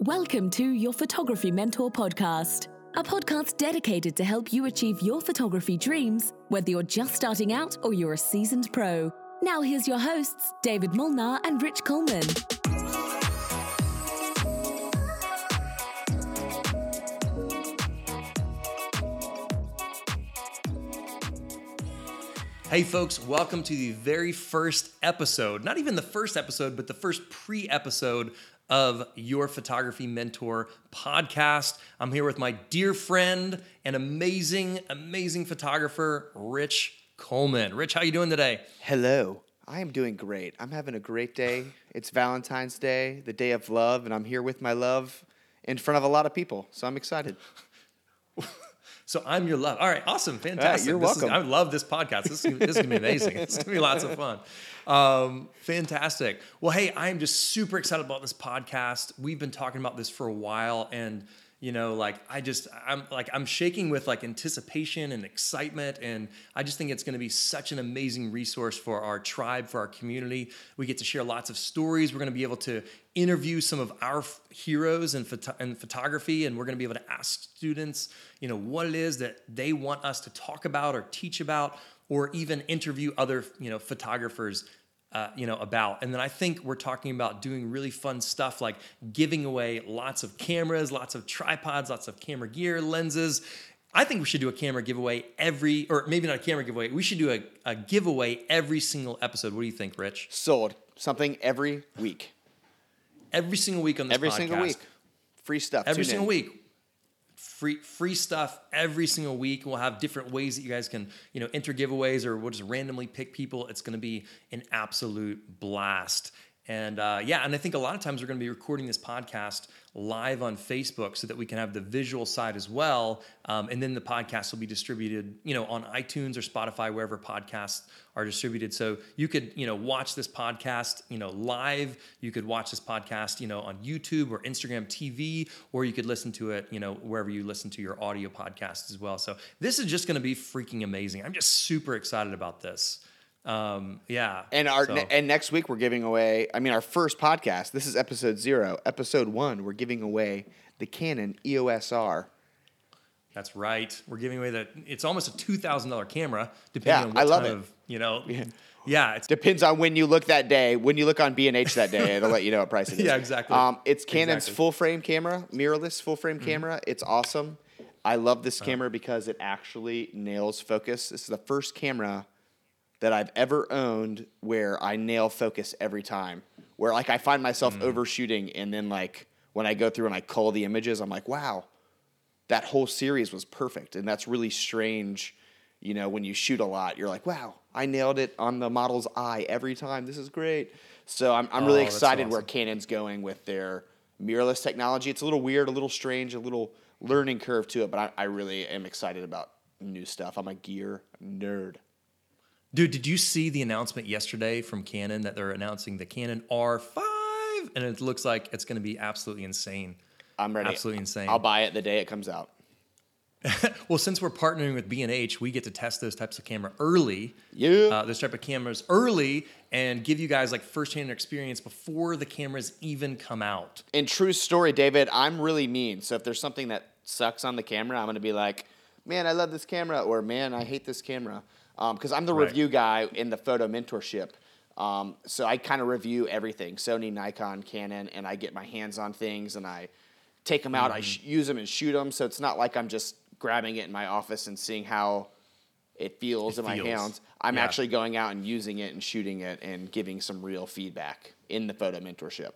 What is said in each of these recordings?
Welcome to your Photography Mentor podcast, a podcast dedicated to help you achieve your photography dreams, whether you're just starting out or you're a seasoned pro. Now, here's your hosts, David Molnar and Rich Coleman. Hey, folks, welcome to the very first episode, not even the first episode, but the first pre episode of Your Photography Mentor podcast. I'm here with my dear friend and amazing, amazing photographer, Rich Coleman. Rich, how you doing today? Hello. I am doing great. I'm having a great day. It's Valentine's Day, the day of love, and I'm here with my love in front of a lot of people. So I'm excited. So I'm your love. All right, awesome, fantastic. you're This is- welcome. I love this podcast. This is, this is gonna be amazing. It's gonna be lots of fun. Um, fantastic. Well, hey, I am just super excited about this podcast. We've been talking about this for a while, and you know, like I just, I'm like I'm shaking with like anticipation and excitement, and I just think it's gonna be such an amazing resource for our tribe, for our community. We get to share lots of stories. We're gonna be able to interview some of our heroes in photography, and we're going to be able to ask students, you know, what it is that they want us to talk about or teach about, or even interview other, you know, photographers. Uh, you know about and then i think we're talking about doing really fun stuff like giving away lots of cameras lots of tripods lots of camera gear lenses i think we should do a camera giveaway every or maybe not a camera giveaway we should do a, a giveaway every single episode what do you think rich Sold. Something every week. every single week on this Every single week. Free stuff. every Tune single in. week free free stuff every single week. We'll have different ways that you guys can you know enter giveaways or we'll just randomly pick people. It's going to be an absolute blast and uh, yeah and i think a lot of times we're going to be recording this podcast live on facebook so that we can have the visual side as well. Um, and then the podcast will be distributed you know on itunes or spotify wherever podcasts are distributed. So you could you know watch this podcast you know live. You could watch this podcast you know on youtube or instagram tv or you could listen to it you know wherever you listen to your audio podcasts as well. So this is just going to be freaking amazing. I'm just super excited about this um, yeah And our So- ne- and next week we're giving away. I mean, our first podcast. This is episode zero. Episode one, we're giving away the Canon EOS R. That's right. We're giving away that. It's almost a two thousand dollar camera, depending Yeah, on what I love time it. of you know. Yeah, it Depends on when you look that day. When you look on B and H that day, it'll let you know what price it is. Yeah, exactly. Um, it's Canon's Exactly. full frame camera, mirrorless full frame Mm-hmm. camera. It's awesome. I love this Uh-huh. camera because it actually nails focus. This is the first camera that I've ever owned where I nail focus every time. Where like I find myself Mm. overshooting, and then like when I go through and I cull the images, I'm like, wow, that whole series was perfect. And that's really strange. You know, when you shoot a lot, you're like, wow, I nailed it on the model's eye every time. This is great. So I'm, I'm really Oh, excited where. Canon's going with their mirrorless technology. It's a little weird, a little strange, a little learning curve to it, but I, I really am excited about new stuff. I'm a gear nerd. Dude. Did you see the announcement yesterday from Canon that they're announcing the Canon R5, and it looks like it's going to be absolutely insane. I'm ready. Absolutely insane. I'll buy it the day it comes out. Well, since we're partnering with B and H, we get to test those types of camera early. Yeah. Uh, those type of cameras early and give you guys like firsthand experience before the cameras even come out. in true story, David, I'm really mean. So if there's something that sucks on the camera, I'm gonna be like, "Man, I love this camera," or "Man, I hate this camera," because I'm the Right. review guy in the photo mentorship. Um, so I kind of review everything: Sony, Nikon, Canon, and I get my hands on things and I take them out. I sh- use them and shoot them. So it's not like I'm just grabbing it in my office and seeing how it feels It in my hands. I'm Yeah. actually going out and using it and shooting it and giving some real feedback in the photo mentorship.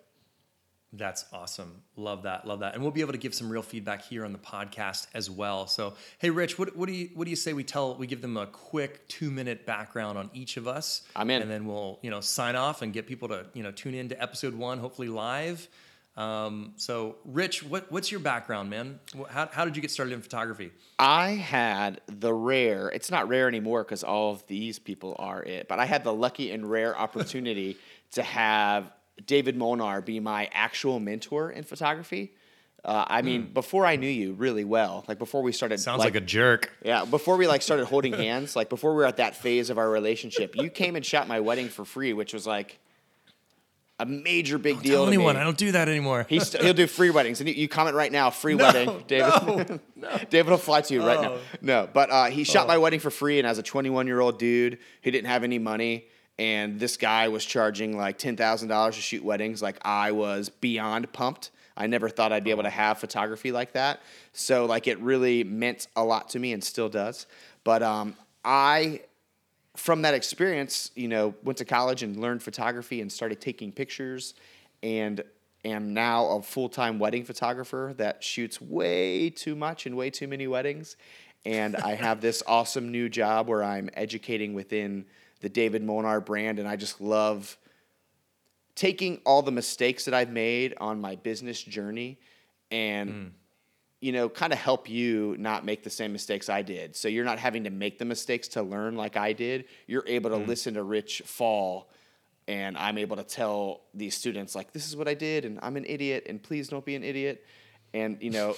That's awesome. Love that. Love that. And we'll be able to give some real feedback here on the podcast as well. So, hey, Rich, what, what do you what do you say we tell we give them a quick two minute background on each of us? I'm in. And then we'll you know sign off and get people to you know tune in to episode one, hopefully live. Um, so, Rich, what what's your background, man? How how did you get started in photography? I had the rare, it's not rare anymore because all of these people are it, but I had the lucky and rare opportunity to have David Molnar be my actual mentor in photography. Uh, I mean, before I knew you really well, like before we started, Hmm. Sounds like, a jerk. yeah, before we like started holding hands, like before we were at that phase of our relationship, you came and shot my wedding for free, which was like a major big Don't deal tell to anyone. me. I don't do that anymore. He's st- he'll do free weddings, and you, you comment right now, free No, wedding, David. no, no. David will fly to you right now. Oh. No, but uh, he shot my wedding for free, and as a 21 year old dude who didn't have any money, and this guy was charging like ten thousand dollars to shoot weddings, like I was beyond pumped. I never thought I'd be able to have photography like that. So like it really meant a lot to me, and still does. But um, I from that experience, you know, went to college and learned photography and started taking pictures and am now a full-time wedding photographer that shoots way too much and way too many weddings. And I have this awesome new job where I'm educating within the David Molnar brand and I just love taking all the mistakes that I've made on my business journey and mm. you know, kind of help you not make the same mistakes I did. So you're not having to make the mistakes to learn like I did. You're able to mm. listen to Rich fall and I'm able to tell these students like this is what I did and I'm an idiot and please don't be an idiot. And you know,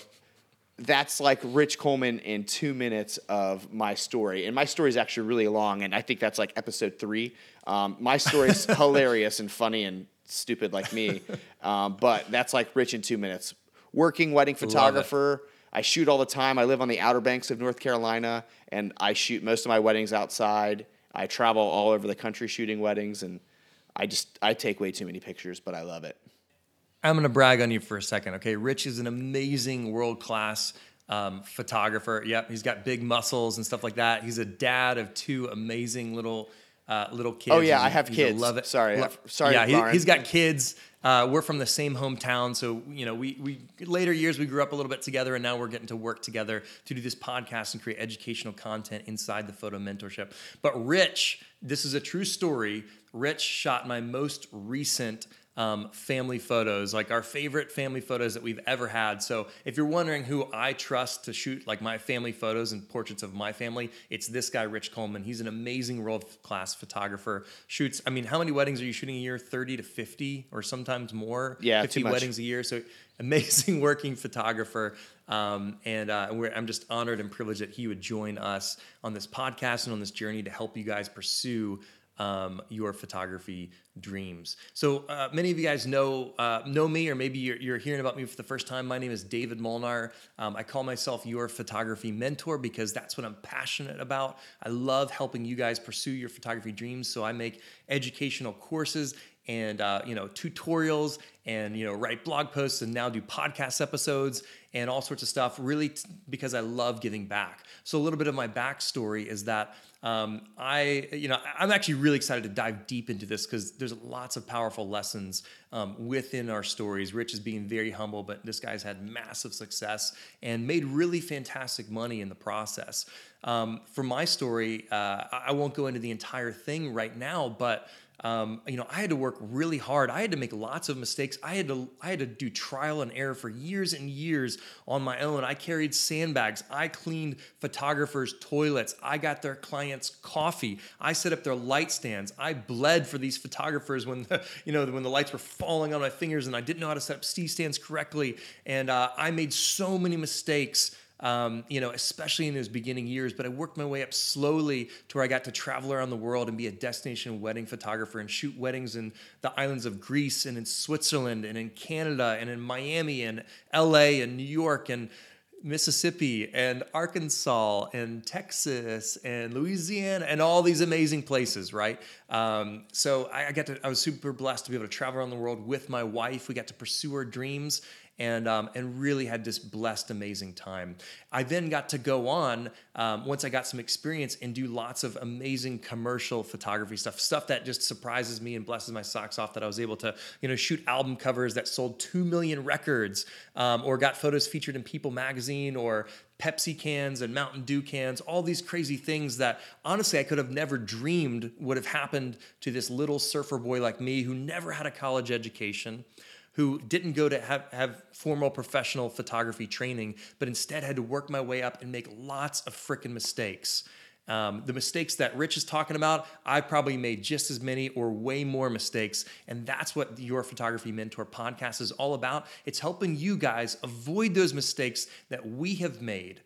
that's like Rich Coleman in two minutes of my story. And my story is actually really long, and I think that's like episode three. Um, my story is hilarious and funny and stupid like me, um, but that's like Rich in two minutes. Working wedding photographer. I shoot all the time. I live on the Outer Banks of North Carolina, and I shoot most of my weddings outside. I travel all over the country shooting weddings, and I just I take way too many pictures, but I love it. I'm going to brag on you for a second. Okay, Rich is an amazing world class um, photographer. Yep, he's got big muscles and stuff like that. He's a dad of two amazing little uh, little kids. Oh, yeah, He's I have kids. Love it. Sorry, Lo- I- sorry, Yeah, he, has got kids. Uh, we're from the same hometown, so you know we we later years we grew up a little bit together, and now we're getting to work together to do this podcast and create educational content inside the photo mentorship. But Rich, this is a true story. Rich shot my most recent um, family photos, like our favorite family photos that we've ever had. So if you're wondering who I trust to shoot like my family photos and portraits of my family, it's this guy, Rich Coleman. He's an amazing world class photographer. Shoots, I mean, how many weddings are you shooting a year? 30 to 50 or sometimes more? Yeah, 50 too much. weddings a year. So amazing working photographer. Um, and uh, we're, I'm just honored and privileged that he would join us on this podcast and on this journey to help you guys pursue um, your photography dreams. So uh, many of you guys know uh, know me, or maybe you're, you're hearing about me for the first time. My name is David Molnar. Um, I call myself your photography mentor because that's what I'm passionate about. I love helping you guys pursue your photography dreams. So I make educational courses and uh, you know tutorials and you know write blog posts and now do podcast episodes and all sorts of stuff really t- because i love giving back. So a little bit of my backstory is that um, i you know i'm actually really excited to dive deep into this because there's lots of powerful lessons um, within our stories. Rich is being very humble but this guy's had massive success and made really fantastic money in the process. Um, for my story uh, i I won't go into the entire thing right now but um, you know, I had to work really hard. I had to make lots of mistakes. I had to I had to do trial and error for years and years on my own. I carried sandbags. I cleaned photographers' toilets. I got their clients coffee. I set up their light stands. I bled for these photographers when the, you know when the lights were falling on my fingers and I didn't know how to set up C stands correctly. And uh, I made so many mistakes um, you know, especially in those beginning years. But I worked my way up slowly to where I got to travel around the world and be a destination wedding photographer and shoot weddings in the islands of Greece and in Switzerland and in Canada and in Miami and LA and New York and Mississippi and Arkansas and Texas and Louisiana and all these amazing places, right? Um, so I, I got to, I was super blessed to be able to travel around the world with my wife. We got to pursue our dreams and um, and really had this blessed, amazing time. I then got to go on um, once I got some experience and do lots of amazing commercial photography stuff, stuff that just surprises me and blesses my socks off. That I was able to you know shoot album covers that sold two million records, um, or got photos featured in People magazine, or Pepsi cans and Mountain Dew cans, all these crazy things that honestly I could have never dreamed would have happened to this little surfer boy like me who never had a college education who didn't go to have, have formal professional photography training, but instead had to work my way up and make lots of freaking mistakes. Um, the mistakes that Rich is talking about, I probably made just as many or way more mistakes. And that's what Your Photography Mentor podcast is all about. It's helping you guys avoid those mistakes that we have made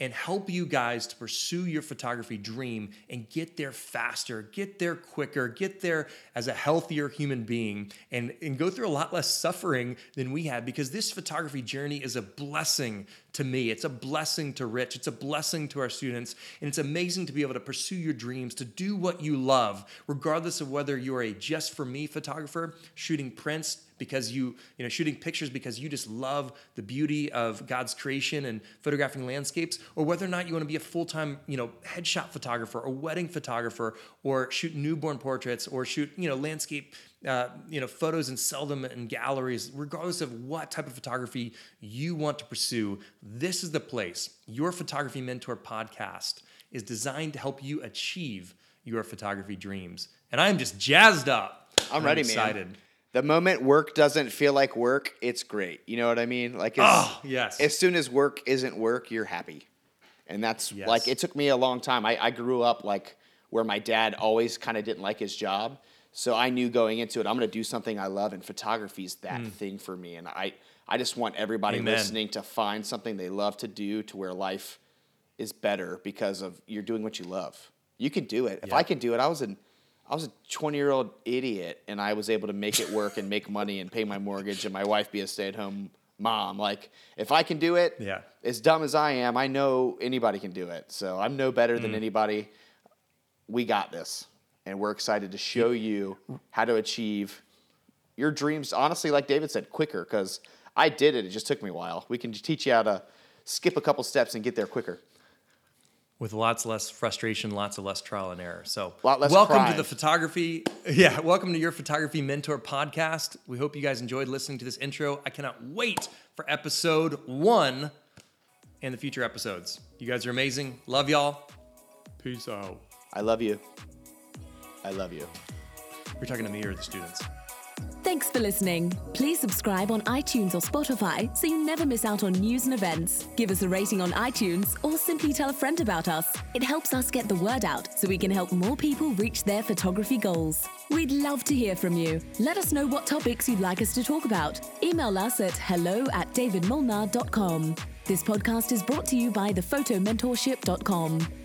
and help you guys to pursue your photography dream and get there faster, get there quicker, get there as a healthier human being, and, and go through a lot less suffering than we had because this photography journey is a blessing to me. It's a blessing to Rich. It's a blessing to our students. And it's amazing to be able to pursue your dreams, to do what you love, regardless of whether you're a just for me photographer, shooting prints, because you, you know, shooting pictures because you just love the beauty of God's creation and photographing landscapes, or whether or not you want to be a full-time, you know, headshot photographer or wedding photographer or shoot newborn portraits or shoot, you know, landscape uh, you know, photos and sell them in galleries, regardless of what type of photography you want to pursue. This is the place. Your Photography Mentor podcast is designed to help you achieve your photography dreams. And I'm just jazzed up. I'm ready, excited. man. The moment work doesn't feel like work, it's great. You know what I mean? Like, as, Oh, yes. as soon as work isn't work, you're happy. And that's Yes. like, it took me a long time. I, I grew up like where my dad always kind of didn't like his job. So I knew going into it, I'm going to do something I love, and photography is that mm. thing for me. And I, I just want everybody. Amen. listening to find something they love to do to where life is better because of you're doing what you love. You can do it. If Yeah. I can do it, I was an I was a 20 year old idiot and I was able to make it work and make money and pay my mortgage and my wife be a stay at home mom. Like if I can do it, Yeah. as dumb as I am, I know anybody can do it. So I'm no better Mm. than anybody. We got this. And we're excited to show you how to achieve your dreams, honestly, like David said, quicker because I did it. It just took me a while. We can teach you how to skip a couple steps and get there quicker. With lots less frustration, lots of less trial and error. So, Lot less welcome crying. to the photography. Yeah, welcome to your photography mentor podcast. We hope you guys enjoyed listening to this intro. I cannot wait for episode one and the future episodes. You guys are amazing. Love y'all. Peace out. I love you. I love you. You're talking to me or the students. Thanks for listening. Please subscribe on iTunes or Spotify so you never miss out on news and events. Give us a rating on iTunes or simply tell a friend about us. It helps us get the word out so we can help more people reach their photography goals. We'd love to hear from you. Let us know what topics you'd like us to talk about. Email us at hello at davidmolnar.com. This podcast is brought to you by thephotomentorship.com.